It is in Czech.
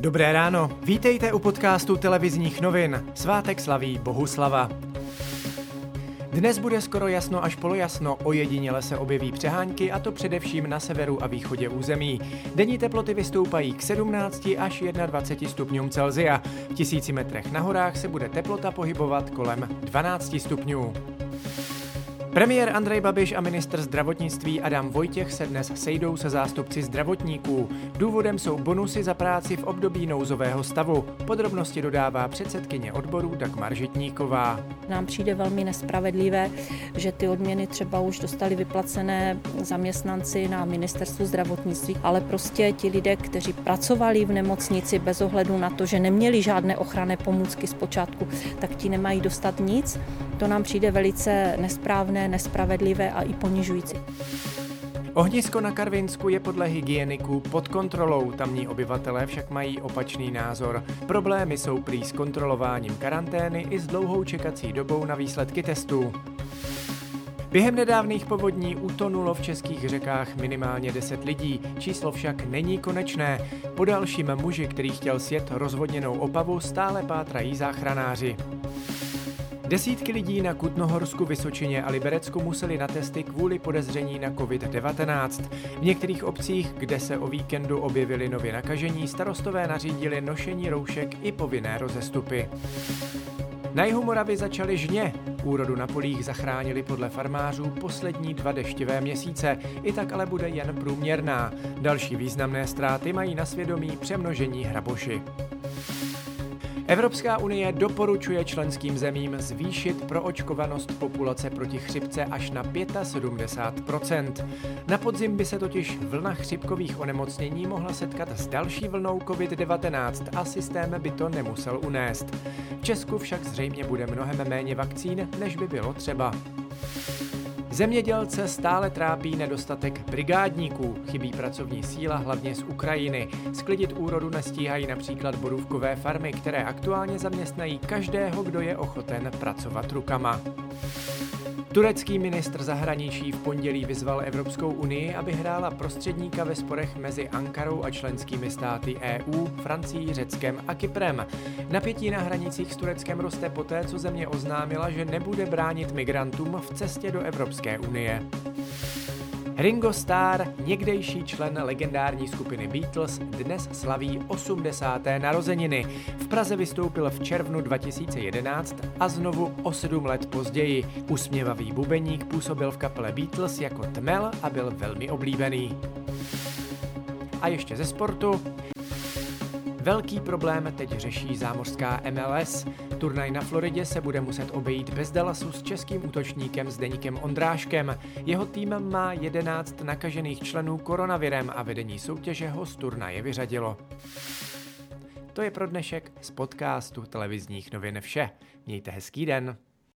Dobré ráno, vítejte u podcastu televizních novin. Svátek slaví Bohuslava. Dnes bude skoro jasno až polojasno, ojediněle se objeví přehánky a to především na severu a východě území. Denní teploty vystoupají k 17 až 21 stupňům Celzia. V tisíci metrech na horách se bude teplota pohybovat kolem 12 stupňů. Premiér Andrej Babiš a ministr zdravotnictví Adam Vojtěch se dnes sejdou se zástupci zdravotníků. Důvodem jsou bonusy za práci v období nouzového stavu. Podrobnosti dodává předsedkyně odboru Dagmar Žitníková. Nám přijde velmi nespravedlivé, že ty odměny třeba už dostali vyplacené zaměstnanci na ministerstvu zdravotnictví, ale prostě ti lidé, kteří pracovali v nemocnici bez ohledu na to, že neměli žádné ochranné pomůcky zpočátku, tak ti nemají dostat nic. To nám přijde velice nesprávné neúměrné, nespravedlivé a i ponižující. Ohnisko na Karvinsku je podle hygieniků pod kontrolou, tamní obyvatelé však mají opačný názor. Problémy jsou prý s kontrolováním karantény i s dlouhou čekací dobou na výsledky testů. Během nedávných povodní utonulo v českých řekách minimálně 10 lidí, číslo však není konečné. Po dalším muži, který chtěl sjet rozvodněnou opavu, stále pátrají záchranáři. Desítky lidí na Kutnohorsku, Vysočině a Liberecku museli na testy kvůli podezření na COVID-19. V některých obcích, kde se o víkendu objevili nově nakažení, starostové nařídili nošení roušek i povinné rozestupy. Na jihu Moravy začaly žně. Úrodu na polích zachránili podle farmářů poslední dva deštivé měsíce, i tak ale bude jen průměrná. Další významné ztráty mají na svědomí přemnožení hraboši. Evropská unie doporučuje členským zemím zvýšit proočkovanost populace proti chřipce až na 75% Na podzim by se totiž vlna chřipkových onemocnění mohla setkat s další vlnou COVID-19 a systém by to nemusel unést. V Česku však zřejmě bude mnohem méně vakcín, než by bylo třeba. Zemědělce stále trápí nedostatek brigádníků, chybí pracovní síla hlavně z Ukrajiny. Sklidit úrodu nestíhají například borůvkové farmy, které aktuálně zaměstnají každého, kdo je ochoten pracovat rukama. Turecký ministr zahraničí v pondělí vyzval Evropskou unii, aby hrála prostředníka ve sporech mezi Ankarou a členskými státy EU, Francií, Řeckem a Kyprem. Napětí na hranicích s Tureckem roste poté, co země oznámila, že nebude bránit migrantům v cestě do Evropské unie. Ringo Starr, někdejší člen legendární skupiny Beatles, dnes slaví 80. narozeniny. V Praze vystoupil v červnu 2011 a znovu o 7 let později. Usměvavý bubeník působil v kapele Beatles jako tmel a byl velmi oblíbený. A ještě ze sportu. Velký problém teď řeší zámořská MLS. Turnaj na Floridě se bude muset obejít bez Dallasu s českým útočníkem Zdeníkem Ondráškem. Jeho tým má 11 nakažených členů koronavirem a vedení soutěže ho z turnaje vyřadilo. To je pro dnešek z podcastu televizních novin vše. Mějte hezký den.